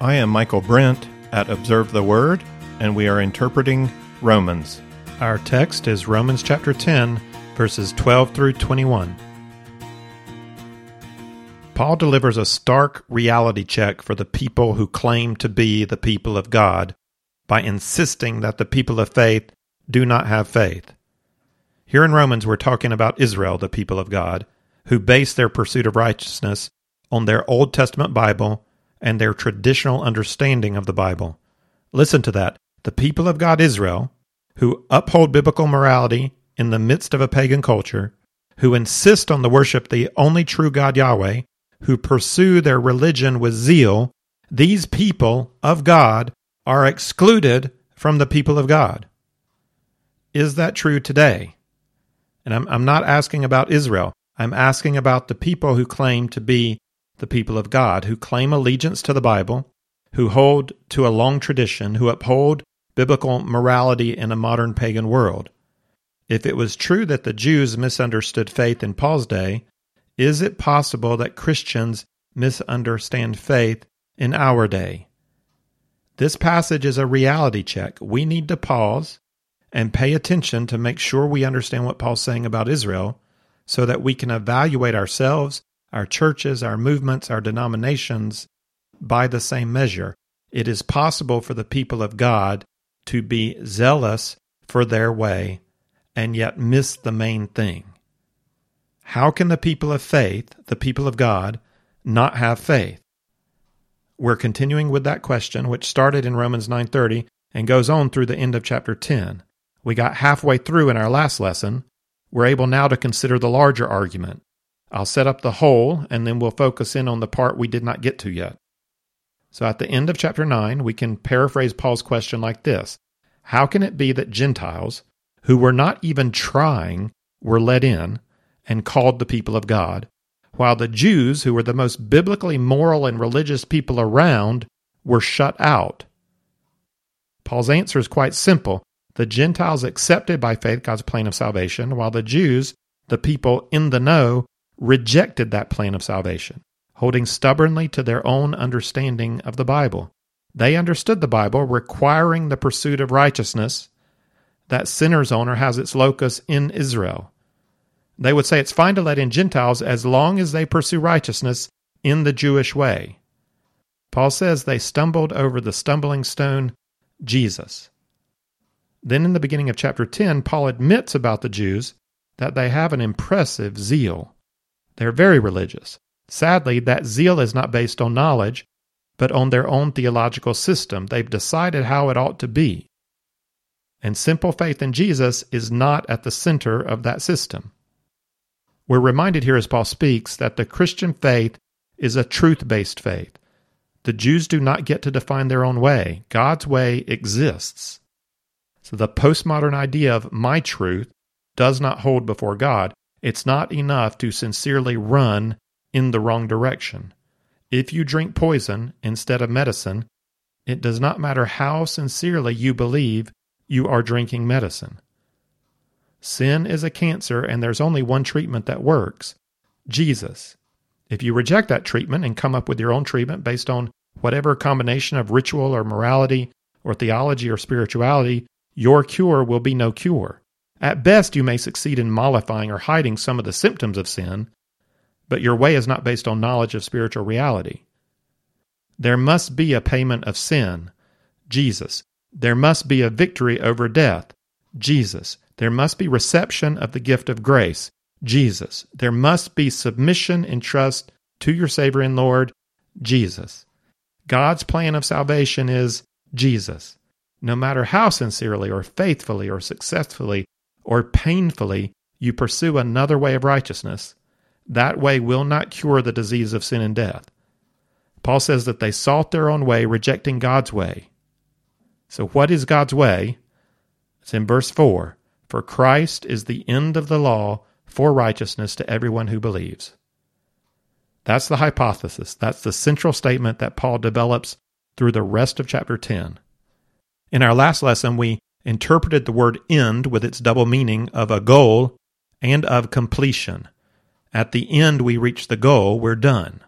I am Michael Brent at Observe the Word, and we are interpreting Romans. Our text is Romans chapter 10, verses 12 through 21. Paul delivers a stark reality check for the people who claim to be the people of God by insisting that the people of faith do not have faith. Here in Romans, we're talking about Israel, the people of God, who base their pursuit of righteousness on their Old Testament Bible and their traditional understanding of the Bible. Listen to that. The people of God, Israel, who uphold biblical morality in the midst of a pagan culture, who insist on the worship of the only true God Yahweh, who pursue their religion with zeal, these people of God are excluded from the people of God. Is that true today? And I'm, I'm not asking about Israel. I'm asking about the people who claim to be the people of God, who claim allegiance to the Bible, who hold to a long tradition, who uphold biblical morality in a modern pagan world. If it was true that the Jews misunderstood faith in Paul's day, is it possible that Christians misunderstand faith in our day? This passage is a reality check. We need to pause and pay attention to make sure we understand what Paul's saying about Israel so that we can evaluate ourselves our churches, our movements, our denominations by the same measure. It is possible for the people of God to be zealous for their way and yet miss the main thing. How can the people of faith, the people of God, not have faith? We're continuing with that question which started in Romans 9:30 and goes on through the end of chapter 10. We got halfway through in our last lesson. We're able now to consider the larger argument. I'll set up the whole, and then we'll focus in on the part we did not get to yet. So at the end of chapter 9, we can paraphrase Paul's question like this How can it be that Gentiles, who were not even trying, were let in and called the people of God, while the Jews, who were the most biblically moral and religious people around, were shut out? Paul's answer is quite simple. The Gentiles accepted by faith God's plan of salvation, while the Jews, the people in the know, rejected that plan of salvation, holding stubbornly to their own understanding of the Bible. They understood the Bible requiring the pursuit of righteousness. That sinner's owner has its locus in Israel. They would say it's fine to let in Gentiles as long as they pursue righteousness in the Jewish way. Paul says they stumbled over the stumbling stone, Jesus. Then in the beginning of chapter 10, Paul admits about the Jews that they have an impressive zeal. They're very religious. Sadly, that zeal is not based on knowledge, but on their own theological system. They've decided how it ought to be. And simple faith in Jesus is not at the center of that system. We're reminded here as Paul speaks that the Christian faith is a truth based faith. The Jews do not get to define their own way, God's way exists. So the postmodern idea of my truth does not hold before God. It's not enough to sincerely run in the wrong direction. If you drink poison instead of medicine, it does not matter how sincerely you believe you are drinking medicine. Sin is a cancer, and there's only one treatment that works Jesus. If you reject that treatment and come up with your own treatment based on whatever combination of ritual or morality or theology or spirituality, your cure will be no cure. At best, you may succeed in mollifying or hiding some of the symptoms of sin, but your way is not based on knowledge of spiritual reality. There must be a payment of sin, Jesus. There must be a victory over death, Jesus. There must be reception of the gift of grace, Jesus. There must be submission and trust to your Savior and Lord, Jesus. God's plan of salvation is Jesus. No matter how sincerely or faithfully or successfully or painfully you pursue another way of righteousness, that way will not cure the disease of sin and death. Paul says that they sought their own way, rejecting God's way. So, what is God's way? It's in verse 4 For Christ is the end of the law for righteousness to everyone who believes. That's the hypothesis. That's the central statement that Paul develops through the rest of chapter 10. In our last lesson, we interpreted the word end with its double meaning of a goal and of completion. At the end, we reach the goal, we're done.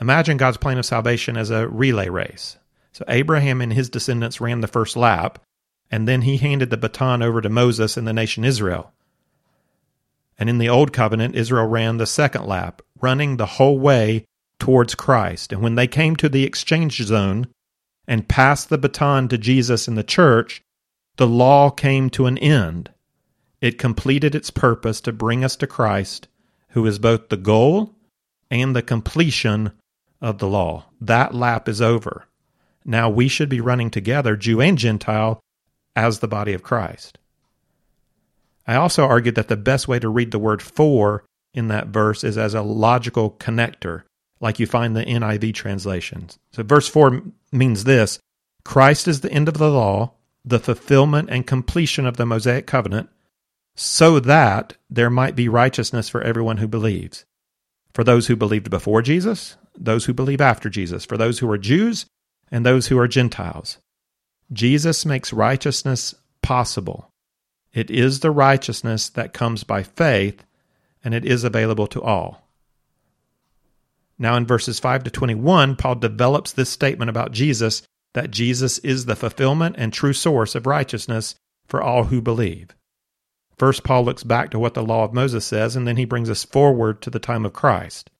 Imagine God's plan of salvation as a relay race. So Abraham and his descendants ran the first lap, and then he handed the baton over to Moses and the nation Israel. And in the Old Covenant, Israel ran the second lap, running the whole way towards Christ. And when they came to the exchange zone and passed the baton to Jesus in the church, the law came to an end. It completed its purpose to bring us to Christ, who is both the goal and the completion of the law. That lap is over. Now we should be running together, Jew and Gentile, as the body of Christ. I also argued that the best way to read the word for in that verse is as a logical connector, like you find the NIV translations. So verse 4 means this Christ is the end of the law, the fulfillment and completion of the Mosaic covenant, so that there might be righteousness for everyone who believes. For those who believed before Jesus, those who believe after Jesus, for those who are Jews, and those who are Gentiles. Jesus makes righteousness possible. It is the righteousness that comes by faith, and it is available to all. Now, in verses 5 to 21, Paul develops this statement about Jesus that Jesus is the fulfillment and true source of righteousness for all who believe. First, Paul looks back to what the law of Moses says, and then he brings us forward to the time of Christ.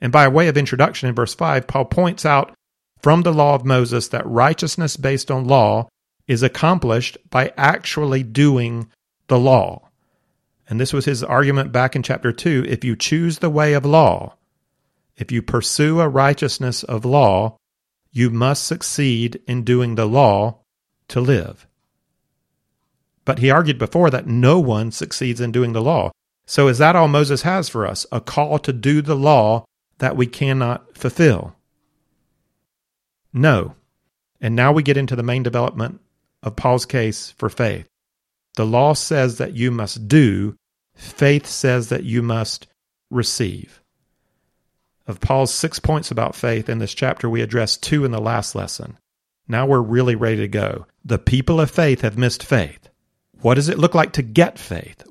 And by way of introduction in verse 5, Paul points out from the law of Moses that righteousness based on law is accomplished by actually doing the law. And this was his argument back in chapter 2. If you choose the way of law, if you pursue a righteousness of law, you must succeed in doing the law to live. But he argued before that no one succeeds in doing the law. So is that all Moses has for us? A call to do the law that we cannot fulfill? No. And now we get into the main development of Paul's case for faith. The law says that you must do, faith says that you must receive. Of Paul's six points about faith in this chapter, we addressed two in the last lesson. Now we're really ready to go. The people of faith have missed faith. What does it look like to get faith?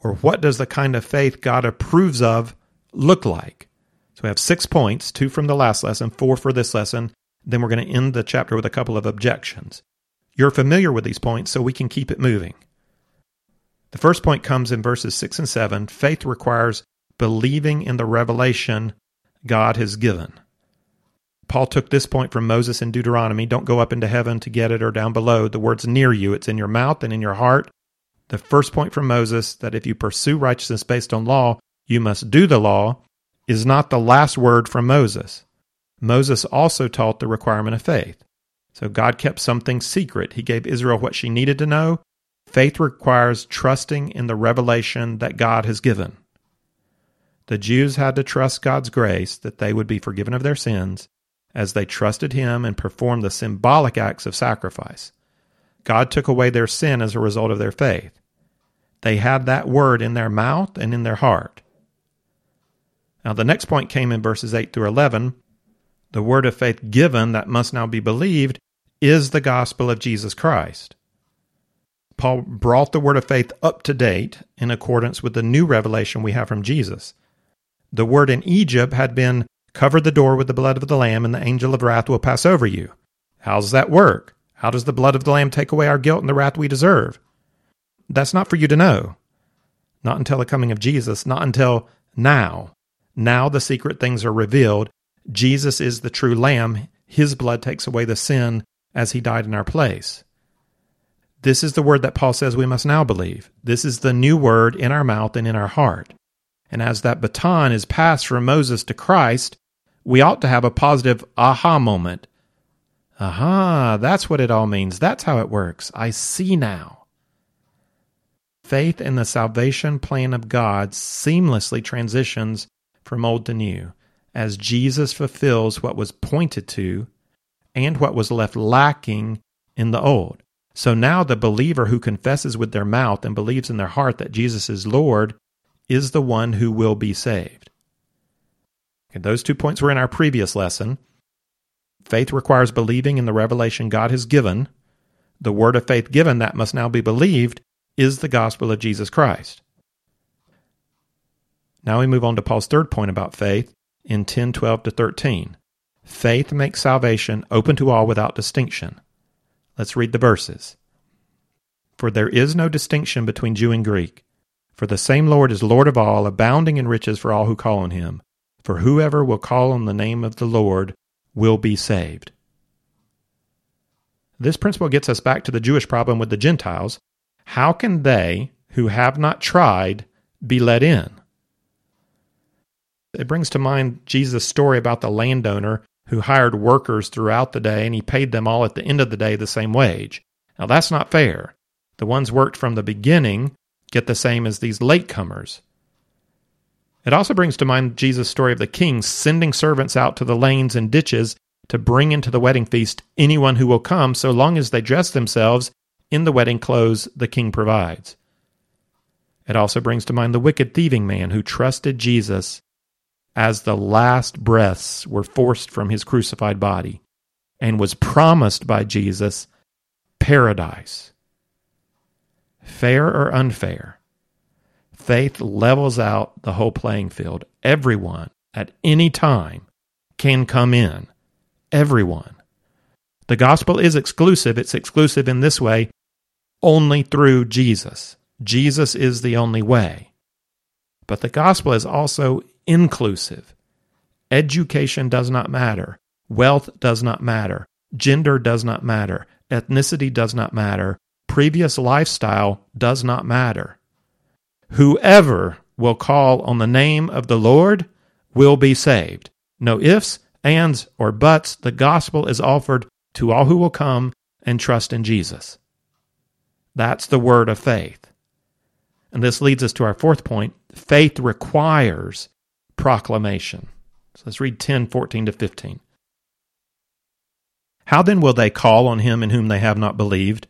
Or what does the kind of faith God approves of look like? So we have six points, two from the last lesson, four for this lesson. Then we're going to end the chapter with a couple of objections. You're familiar with these points, so we can keep it moving. The first point comes in verses 6 and 7. Faith requires believing in the revelation God has given. Paul took this point from Moses in Deuteronomy don't go up into heaven to get it or down below. The word's near you, it's in your mouth and in your heart. The first point from Moses that if you pursue righteousness based on law, you must do the law is not the last word from Moses. Moses also taught the requirement of faith. So God kept something secret. He gave Israel what she needed to know. Faith requires trusting in the revelation that God has given. The Jews had to trust God's grace that they would be forgiven of their sins as they trusted Him and performed the symbolic acts of sacrifice. God took away their sin as a result of their faith. They had that word in their mouth and in their heart. Now, the next point came in verses 8 through 11. The word of faith given that must now be believed is the gospel of Jesus Christ. Paul brought the word of faith up to date in accordance with the new revelation we have from Jesus. The word in Egypt had been cover the door with the blood of the Lamb, and the angel of wrath will pass over you. How does that work? How does the blood of the Lamb take away our guilt and the wrath we deserve? That's not for you to know. Not until the coming of Jesus, not until now. Now the secret things are revealed. Jesus is the true Lamb. His blood takes away the sin as he died in our place. This is the word that Paul says we must now believe. This is the new word in our mouth and in our heart. And as that baton is passed from Moses to Christ, we ought to have a positive aha moment. Aha, that's what it all means. That's how it works. I see now. Faith in the salvation plan of God seamlessly transitions from old to new as Jesus fulfills what was pointed to and what was left lacking in the old. So now the believer who confesses with their mouth and believes in their heart that Jesus is Lord is the one who will be saved. Okay, those two points were in our previous lesson. Faith requires believing in the revelation God has given. The word of faith given that must now be believed is the gospel of Jesus Christ. Now we move on to Paul's third point about faith in 10 12 to 13. Faith makes salvation open to all without distinction. Let's read the verses. For there is no distinction between Jew and Greek, for the same Lord is Lord of all, abounding in riches for all who call on him. For whoever will call on the name of the Lord will be saved. This principle gets us back to the Jewish problem with the Gentiles. How can they, who have not tried, be let in? It brings to mind Jesus' story about the landowner who hired workers throughout the day and he paid them all at the end of the day the same wage. Now, that's not fair. The ones worked from the beginning get the same as these latecomers. It also brings to mind Jesus' story of the king sending servants out to the lanes and ditches to bring into the wedding feast anyone who will come, so long as they dress themselves in the wedding clothes the king provides. It also brings to mind the wicked thieving man who trusted Jesus as the last breaths were forced from his crucified body and was promised by Jesus paradise. Fair or unfair, faith levels out the whole playing field. Everyone at any time can come in. Everyone. The gospel is exclusive. It's exclusive in this way only through Jesus. Jesus is the only way. But the gospel is also inclusive. Education does not matter. Wealth does not matter. Gender does not matter. Ethnicity does not matter. Previous lifestyle does not matter. Whoever will call on the name of the Lord will be saved. No ifs, ands, or buts. The gospel is offered to all who will come and trust in Jesus. That's the word of faith. And this leads us to our fourth point faith requires proclamation. So let's read 10, 14 to 15. How then will they call on him in whom they have not believed?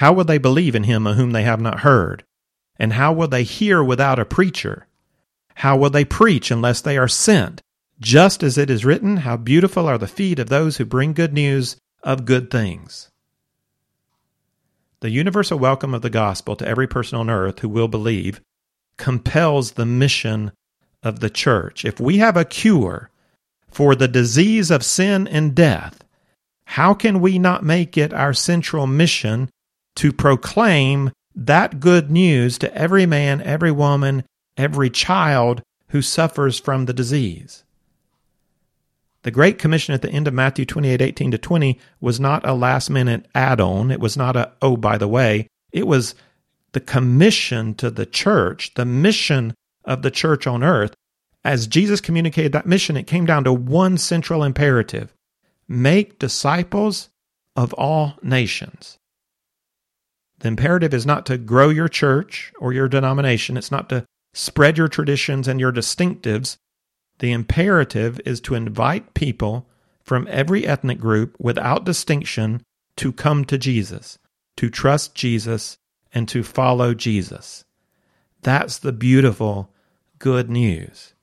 How will they believe in him of whom they have not heard? And how will they hear without a preacher? How will they preach unless they are sent? Just as it is written, How beautiful are the feet of those who bring good news of good things. The universal welcome of the gospel to every person on earth who will believe compels the mission of the church. If we have a cure for the disease of sin and death, how can we not make it our central mission to proclaim that good news to every man, every woman, every child who suffers from the disease? The Great Commission at the end of Matthew 28 18 to 20 was not a last minute add on. It was not a, oh, by the way. It was the commission to the church, the mission of the church on earth. As Jesus communicated that mission, it came down to one central imperative make disciples of all nations. The imperative is not to grow your church or your denomination, it's not to spread your traditions and your distinctives. The imperative is to invite people from every ethnic group without distinction to come to Jesus, to trust Jesus, and to follow Jesus. That's the beautiful good news.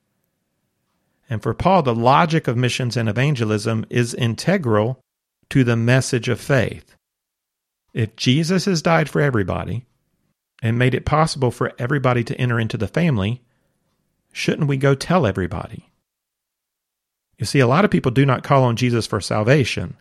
And for Paul, the logic of missions and evangelism is integral to the message of faith. If Jesus has died for everybody and made it possible for everybody to enter into the family, shouldn't we go tell everybody? You see, a lot of people do not call on Jesus for salvation.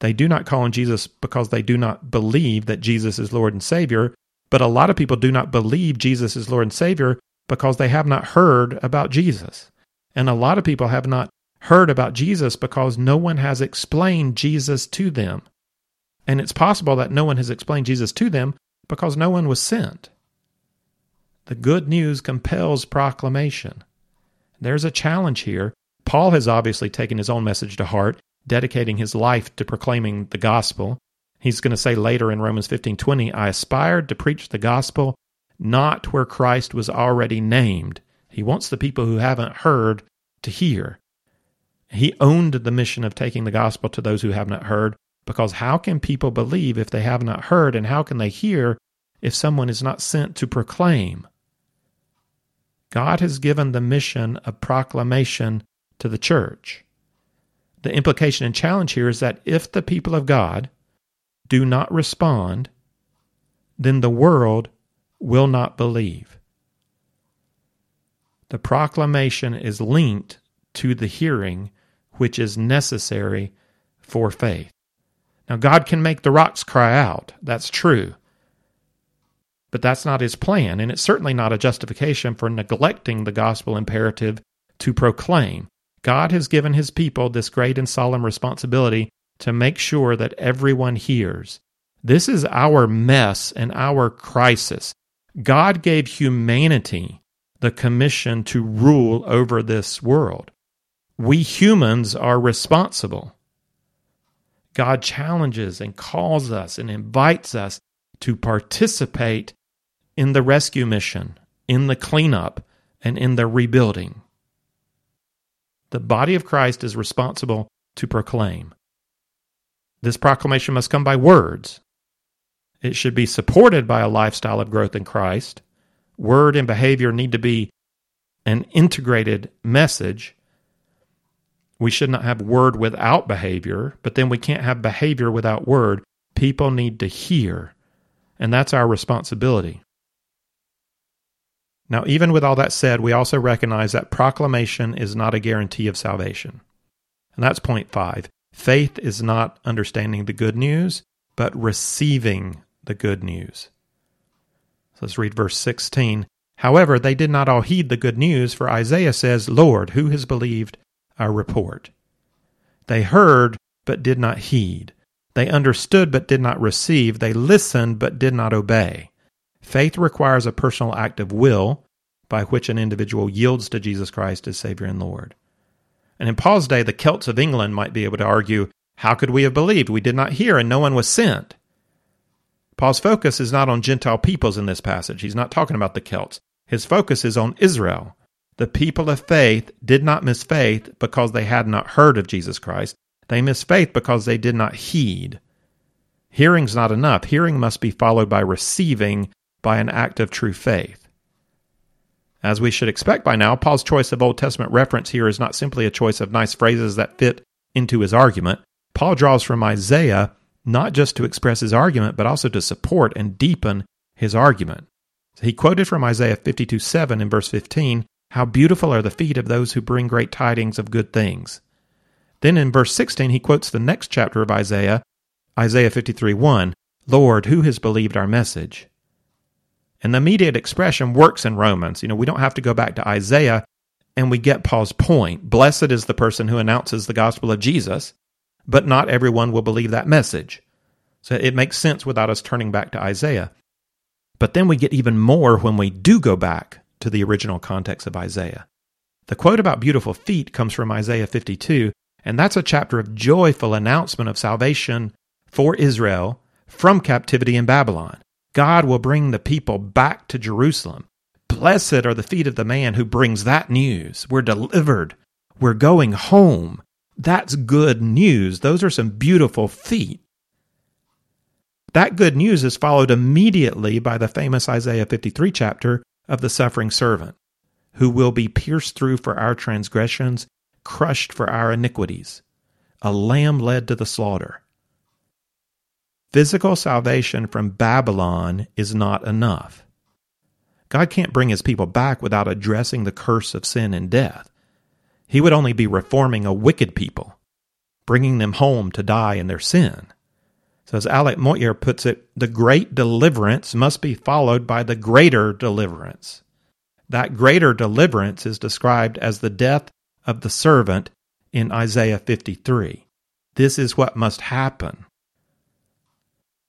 They do not call on Jesus because they do not believe that Jesus is Lord and Savior. But a lot of people do not believe Jesus is Lord and Savior because they have not heard about Jesus. And a lot of people have not heard about Jesus because no one has explained Jesus to them. And it's possible that no one has explained Jesus to them because no one was sent. The good news compels proclamation. There's a challenge here. Paul has obviously taken his own message to heart, dedicating his life to proclaiming the gospel. He's going to say later in Romans 15:20, I aspired to preach the gospel not where Christ was already named. He wants the people who haven't heard to hear. He owned the mission of taking the gospel to those who have not heard, because how can people believe if they have not heard, and how can they hear if someone is not sent to proclaim? God has given the mission of proclamation to the church. The implication and challenge here is that if the people of God do not respond, then the world will not believe. The proclamation is linked to the hearing, which is necessary for faith. Now, God can make the rocks cry out. That's true. But that's not his plan, and it's certainly not a justification for neglecting the gospel imperative to proclaim. God has given his people this great and solemn responsibility to make sure that everyone hears. This is our mess and our crisis. God gave humanity the commission to rule over this world. We humans are responsible. God challenges and calls us and invites us to participate in the rescue mission, in the cleanup, and in the rebuilding. The body of Christ is responsible to proclaim. This proclamation must come by words. It should be supported by a lifestyle of growth in Christ. Word and behavior need to be an integrated message we should not have word without behavior, but then we can't have behavior without word. People need to hear, and that's our responsibility. Now, even with all that said, we also recognize that proclamation is not a guarantee of salvation. And that's point five. Faith is not understanding the good news, but receiving the good news. So let's read verse 16. However, they did not all heed the good news, for Isaiah says, Lord, who has believed our report. They heard, but did not heed. They understood, but did not receive. They listened, but did not obey. Faith requires a personal act of will by which an individual yields to Jesus Christ as Savior and Lord. And in Paul's day, the Celts of England might be able to argue, How could we have believed? We did not hear, and no one was sent. Paul's focus is not on Gentile peoples in this passage. He's not talking about the Celts. His focus is on Israel. The people of faith did not miss faith because they had not heard of Jesus Christ. They missed faith because they did not heed. Hearing's not enough. Hearing must be followed by receiving by an act of true faith. As we should expect by now, Paul's choice of Old Testament reference here is not simply a choice of nice phrases that fit into his argument. Paul draws from Isaiah not just to express his argument, but also to support and deepen his argument. He quoted from Isaiah 52 7 in verse 15 how beautiful are the feet of those who bring great tidings of good things. Then in verse 16, he quotes the next chapter of Isaiah, Isaiah 53 1, Lord, who has believed our message? And the immediate expression works in Romans. You know, we don't have to go back to Isaiah and we get Paul's point. Blessed is the person who announces the gospel of Jesus, but not everyone will believe that message. So it makes sense without us turning back to Isaiah. But then we get even more when we do go back to the original context of Isaiah. The quote about beautiful feet comes from Isaiah 52, and that's a chapter of joyful announcement of salvation for Israel from captivity in Babylon. God will bring the people back to Jerusalem. Blessed are the feet of the man who brings that news. We're delivered. We're going home. That's good news. Those are some beautiful feet. That good news is followed immediately by the famous Isaiah 53 chapter of the suffering servant, who will be pierced through for our transgressions, crushed for our iniquities, a lamb led to the slaughter. Physical salvation from Babylon is not enough. God can't bring his people back without addressing the curse of sin and death. He would only be reforming a wicked people, bringing them home to die in their sin. So, as Alec Motyer puts it, the great deliverance must be followed by the greater deliverance. That greater deliverance is described as the death of the servant in Isaiah 53. This is what must happen.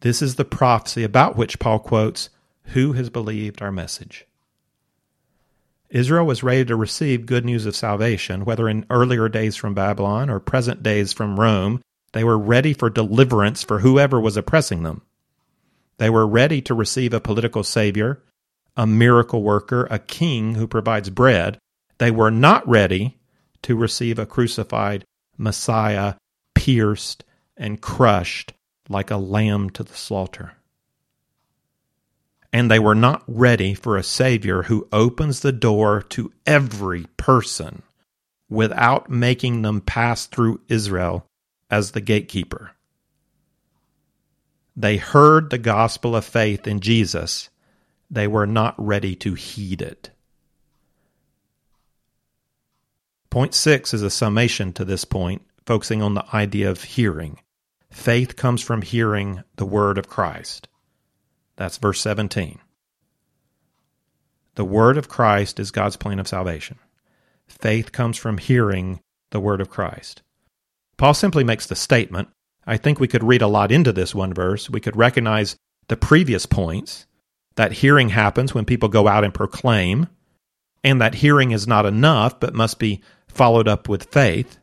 This is the prophecy about which Paul quotes, Who has believed our message? Israel was ready to receive good news of salvation, whether in earlier days from Babylon or present days from Rome, they were ready for deliverance for whoever was oppressing them. They were ready to receive a political savior, a miracle worker, a king who provides bread. They were not ready to receive a crucified Messiah, pierced and crushed like a lamb to the slaughter. And they were not ready for a Savior who opens the door to every person without making them pass through Israel as the gatekeeper. They heard the gospel of faith in Jesus. They were not ready to heed it. Point six is a summation to this point, focusing on the idea of hearing. Faith comes from hearing the word of Christ. That's verse 17. The word of Christ is God's plan of salvation. Faith comes from hearing the word of Christ. Paul simply makes the statement. I think we could read a lot into this one verse. We could recognize the previous points that hearing happens when people go out and proclaim, and that hearing is not enough but must be followed up with faith.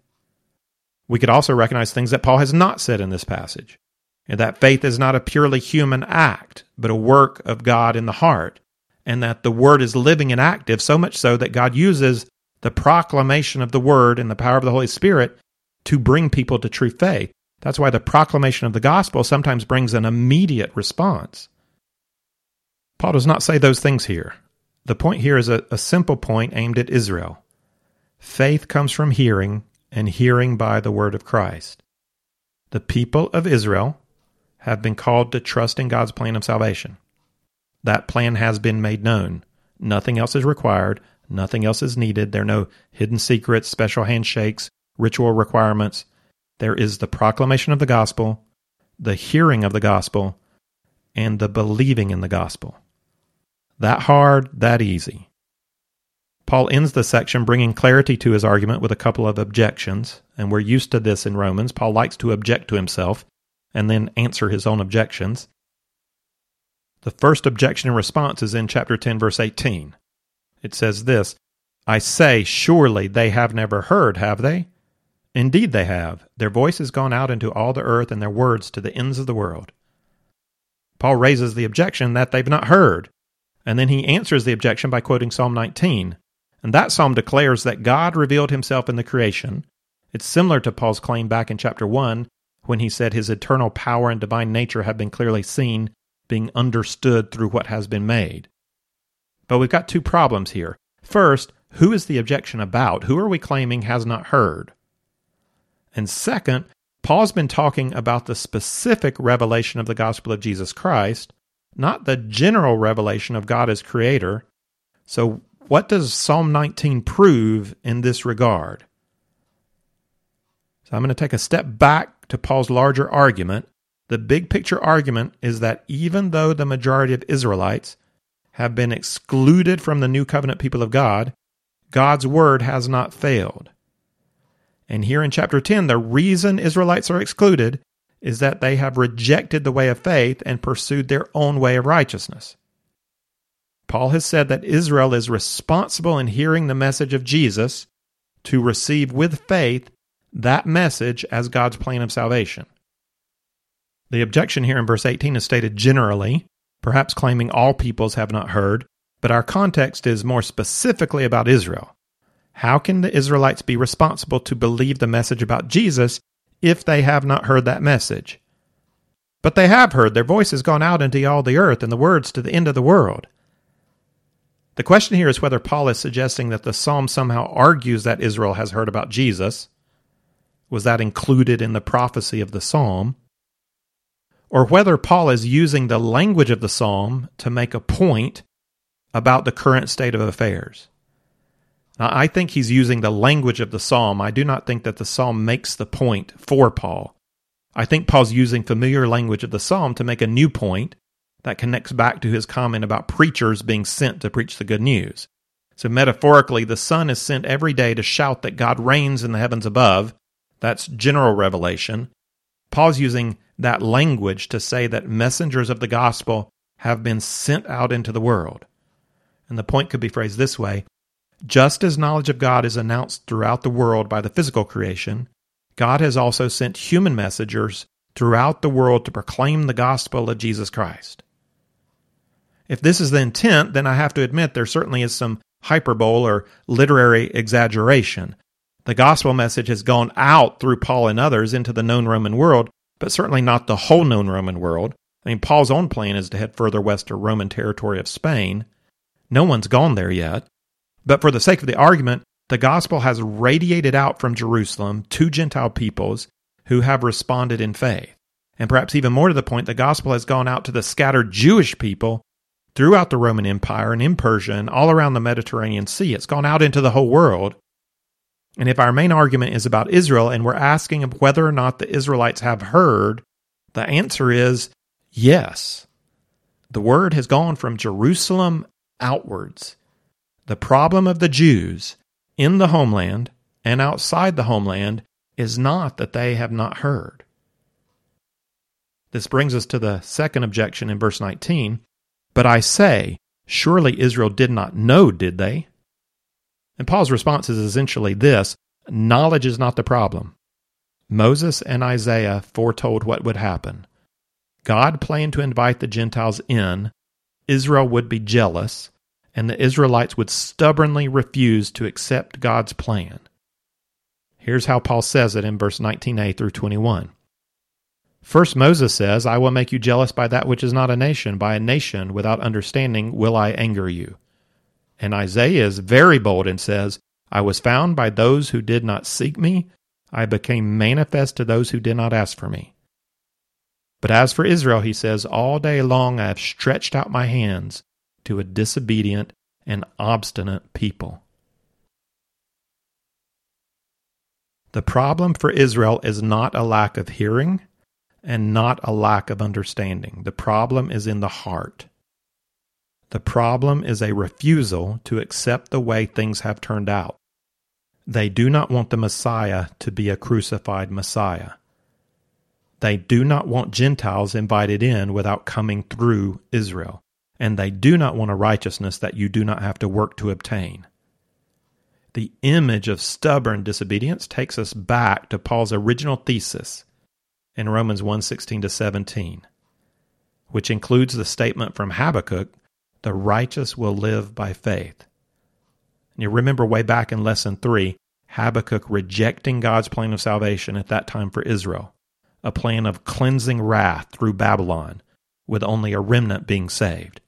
We could also recognize things that Paul has not said in this passage, and that faith is not a purely human act, but a work of God in the heart, and that the word is living and active, so much so that God uses the proclamation of the word and the power of the Holy Spirit to bring people to true faith. That's why the proclamation of the gospel sometimes brings an immediate response. Paul does not say those things here. The point here is a, a simple point aimed at Israel. Faith comes from hearing, and hearing by the word of Christ. The people of Israel have been called to trust in God's plan of salvation. That plan has been made known. Nothing else is required. Nothing else is needed. There are no hidden secrets, special handshakes, ritual requirements. There is the proclamation of the gospel, the hearing of the gospel, and the believing in the gospel. That hard, that easy. Paul ends the section bringing clarity to his argument with a couple of objections, and we're used to this in Romans. Paul likes to object to himself and then answer his own objections. The first objection and response is in chapter 10, verse 18. It says this I say, surely they have never heard, have they? Indeed, they have. Their voice has gone out into all the earth, and their words to the ends of the world. Paul raises the objection that they've not heard, and then he answers the objection by quoting Psalm 19. And that psalm declares that God revealed himself in the creation. It's similar to Paul's claim back in chapter 1 when he said his eternal power and divine nature have been clearly seen, being understood through what has been made. But we've got two problems here. First, who is the objection about? Who are we claiming has not heard? And second, Paul's been talking about the specific revelation of the gospel of Jesus Christ, not the general revelation of God as creator. So, what does Psalm 19 prove in this regard? So I'm going to take a step back to Paul's larger argument. The big picture argument is that even though the majority of Israelites have been excluded from the new covenant people of God, God's word has not failed. And here in chapter 10, the reason Israelites are excluded is that they have rejected the way of faith and pursued their own way of righteousness. Paul has said that Israel is responsible in hearing the message of Jesus to receive with faith that message as God's plan of salvation. The objection here in verse 18 is stated generally, perhaps claiming all peoples have not heard, but our context is more specifically about Israel. How can the Israelites be responsible to believe the message about Jesus if they have not heard that message? But they have heard, their voice has gone out into all the earth, and the words to the end of the world. The question here is whether Paul is suggesting that the psalm somehow argues that Israel has heard about Jesus. Was that included in the prophecy of the psalm? Or whether Paul is using the language of the psalm to make a point about the current state of affairs. I think he's using the language of the psalm. I do not think that the psalm makes the point for Paul. I think Paul's using familiar language of the psalm to make a new point that connects back to his comment about preachers being sent to preach the good news. So, metaphorically, the sun is sent every day to shout that God reigns in the heavens above. That's general revelation. Paul's using that language to say that messengers of the gospel have been sent out into the world. And the point could be phrased this way Just as knowledge of God is announced throughout the world by the physical creation, God has also sent human messengers throughout the world to proclaim the gospel of Jesus Christ. If this is the intent, then I have to admit there certainly is some hyperbole or literary exaggeration. The gospel message has gone out through Paul and others into the known Roman world, but certainly not the whole known Roman world. I mean, Paul's own plan is to head further west to Roman territory of Spain. No one's gone there yet. But for the sake of the argument, the gospel has radiated out from Jerusalem to Gentile peoples who have responded in faith. And perhaps even more to the point, the gospel has gone out to the scattered Jewish people throughout the Roman Empire and in Persia and all around the Mediterranean Sea. It's gone out into the whole world. And if our main argument is about Israel and we're asking whether or not the Israelites have heard, the answer is yes. The word has gone from Jerusalem outwards. The problem of the Jews in the homeland and outside the homeland is not that they have not heard. This brings us to the second objection in verse 19. But I say, surely Israel did not know, did they? And Paul's response is essentially this knowledge is not the problem. Moses and Isaiah foretold what would happen. God planned to invite the Gentiles in, Israel would be jealous, and the Israelites would stubbornly refuse to accept God's plan. Here's how Paul says it in verse 19a through 21. First, Moses says, I will make you jealous by that which is not a nation. By a nation without understanding will I anger you. And Isaiah is very bold and says, I was found by those who did not seek me. I became manifest to those who did not ask for me. But as for Israel, he says, All day long I have stretched out my hands to a disobedient and obstinate people. The problem for Israel is not a lack of hearing and not a lack of understanding. The problem is in the heart. The problem is a refusal to accept the way things have turned out. They do not want the Messiah to be a crucified Messiah. They do not want Gentiles invited in without coming through Israel. And they do not want a righteousness that you do not have to work to obtain. The image of stubborn disobedience takes us back to Paul's original thesis in Romans 1:16 to 17, which includes the statement from Habakkuk, "The righteous will live by faith." And you remember way back in lesson 3, Habakkuk rejecting God's plan of salvation at that time for Israel, a plan of cleansing wrath through Babylon, with only a remnant being saved.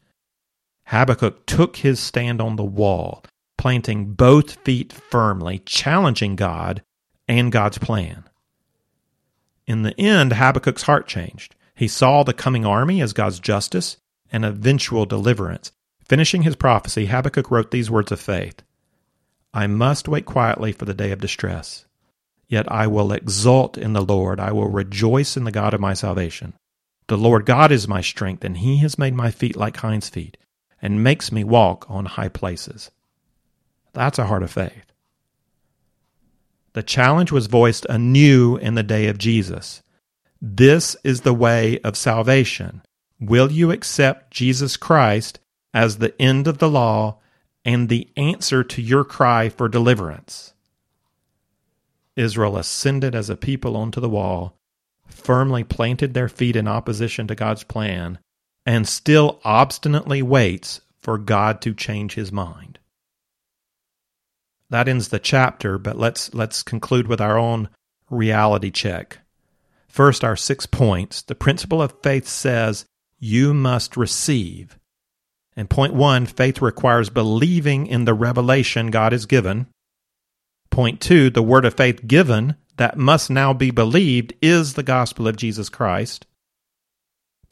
Habakkuk took his stand on the wall, planting both feet firmly, challenging God and God's plan. In the end, Habakkuk's heart changed. He saw the coming army as God's justice and eventual deliverance. Finishing his prophecy, Habakkuk wrote these words of faith I must wait quietly for the day of distress. Yet I will exult in the Lord. I will rejoice in the God of my salvation. The Lord God is my strength, and he has made my feet like hinds' feet, and makes me walk on high places. That's a heart of faith. The challenge was voiced anew in the day of Jesus. This is the way of salvation. Will you accept Jesus Christ as the end of the law and the answer to your cry for deliverance? Israel ascended as a people onto the wall, firmly planted their feet in opposition to God's plan, and still obstinately waits for God to change his mind that ends the chapter, but let's let's conclude with our own reality check. First, our six points. The principle of faith says you must receive. And point one, faith requires believing in the revelation God has given. Point two, the word of faith given that must now be believed is the gospel of Jesus Christ.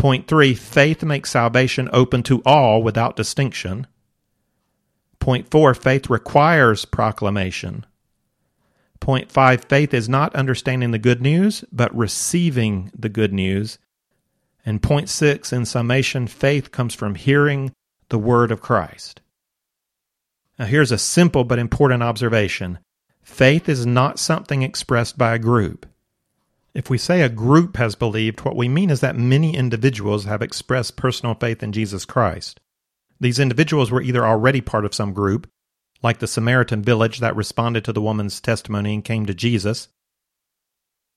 Point three, faith makes salvation open to all without distinction. Point four, faith requires proclamation. Point five, faith is not understanding the good news, but receiving the good news. And point six, in summation, faith comes from hearing the word of Christ. Now, here's a simple but important observation faith is not something expressed by a group. If we say a group has believed, what we mean is that many individuals have expressed personal faith in Jesus Christ. These individuals were either already part of some group, like the Samaritan village that responded to the woman's testimony and came to Jesus,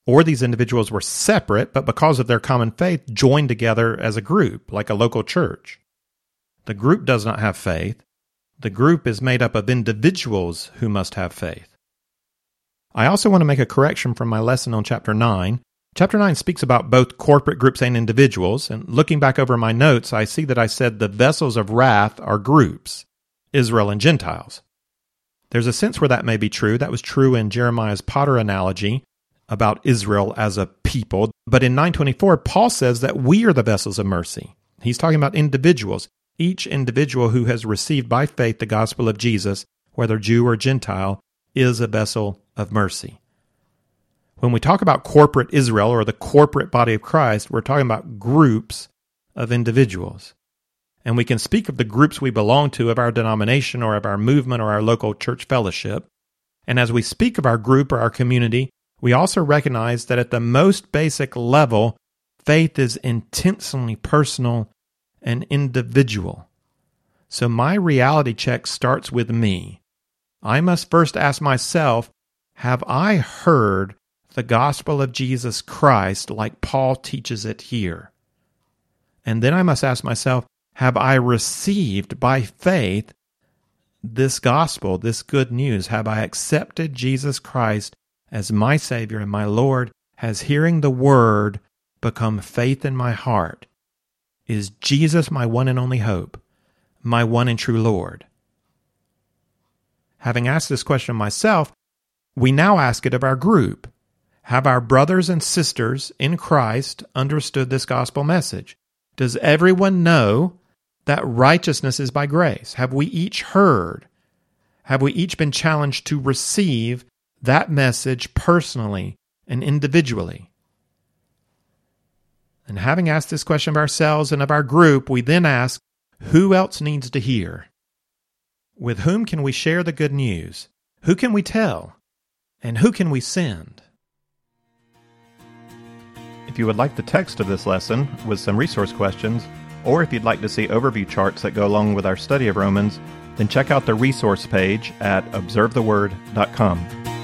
or these individuals were separate, but because of their common faith, joined together as a group, like a local church. The group does not have faith. The group is made up of individuals who must have faith. I also want to make a correction from my lesson on chapter 9 Chapter 9 speaks about both corporate groups and individuals, and looking back over my notes, I see that I said the vessels of wrath are groups, Israel and Gentiles. There's a sense where that may be true. That was true in Jeremiah's potter analogy about Israel as a people. But in 924, Paul says that we are the vessels of mercy. He's talking about individuals. Each individual who has received by faith the gospel of Jesus, whether Jew or Gentile, is a vessel of mercy. When we talk about corporate Israel or the corporate body of Christ, we're talking about groups of individuals. And we can speak of the groups we belong to, of our denomination or of our movement or our local church fellowship. And as we speak of our group or our community, we also recognize that at the most basic level, faith is intensely personal and individual. So my reality check starts with me. I must first ask myself Have I heard the gospel of Jesus Christ like Paul teaches it here? And then I must ask myself Have I received by faith this gospel, this good news? Have I accepted Jesus Christ as my Savior and my Lord? Has hearing the word become faith in my heart? Is Jesus my one and only hope, my one and true Lord? Having asked this question of myself, we now ask it of our group. Have our brothers and sisters in Christ understood this gospel message? Does everyone know that righteousness is by grace? Have we each heard? Have we each been challenged to receive that message personally and individually? And having asked this question of ourselves and of our group, we then ask, who else needs to hear? With whom can we share the good news? Who can we tell? And who can we send? If you would like the text of this lesson with some resource questions, or if you'd like to see overview charts that go along with our study of Romans, then check out the resource page at observetheword.com.